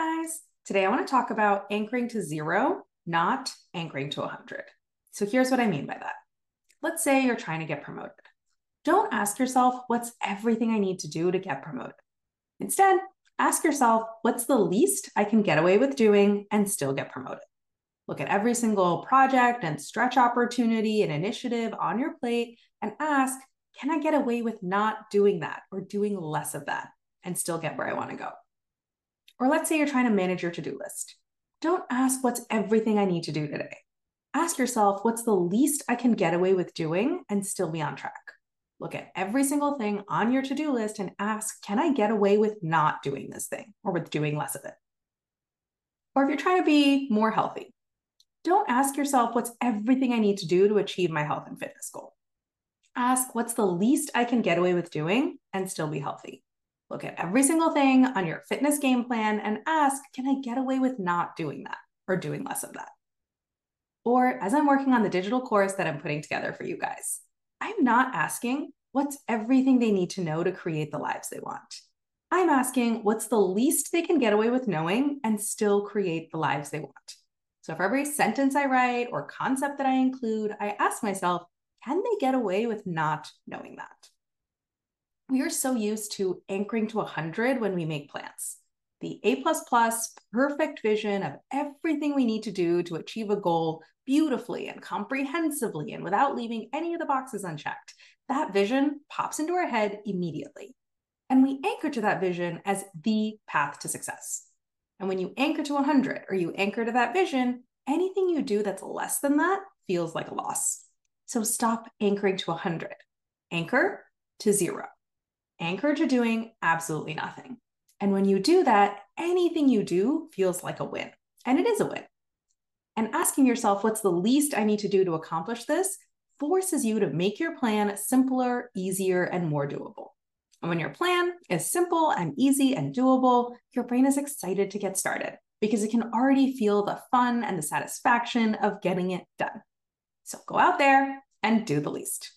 guys. Today I want to talk about anchoring to zero, not anchoring to 100. So here's what I mean by that. Let's say you're trying to get promoted. Don't ask yourself, what's everything I need to do to get promoted? Instead, ask yourself, what's the least I can get away with doing and still get promoted? Look at every single project and stretch opportunity and initiative on your plate and ask, can I get away with not doing that or doing less of that and still get where I want to go? Or let's say you're trying to manage your to do list. Don't ask what's everything I need to do today. Ask yourself what's the least I can get away with doing and still be on track. Look at every single thing on your to do list and ask, can I get away with not doing this thing or with doing less of it? Or if you're trying to be more healthy, don't ask yourself what's everything I need to do to achieve my health and fitness goal. Ask what's the least I can get away with doing and still be healthy. Look at every single thing on your fitness game plan and ask, can I get away with not doing that or doing less of that? Or as I'm working on the digital course that I'm putting together for you guys, I'm not asking what's everything they need to know to create the lives they want. I'm asking what's the least they can get away with knowing and still create the lives they want. So for every sentence I write or concept that I include, I ask myself, can they get away with not knowing that? We are so used to anchoring to 100 when we make plans. The A plus perfect vision of everything we need to do to achieve a goal beautifully and comprehensively and without leaving any of the boxes unchecked. That vision pops into our head immediately. And we anchor to that vision as the path to success. And when you anchor to 100 or you anchor to that vision, anything you do that's less than that feels like a loss. So stop anchoring to 100. Anchor to zero anchor to doing absolutely nothing. And when you do that, anything you do feels like a win. And it is a win. And asking yourself, what's the least I need to do to accomplish this, forces you to make your plan simpler, easier, and more doable. And when your plan is simple and easy and doable, your brain is excited to get started because it can already feel the fun and the satisfaction of getting it done. So go out there and do the least.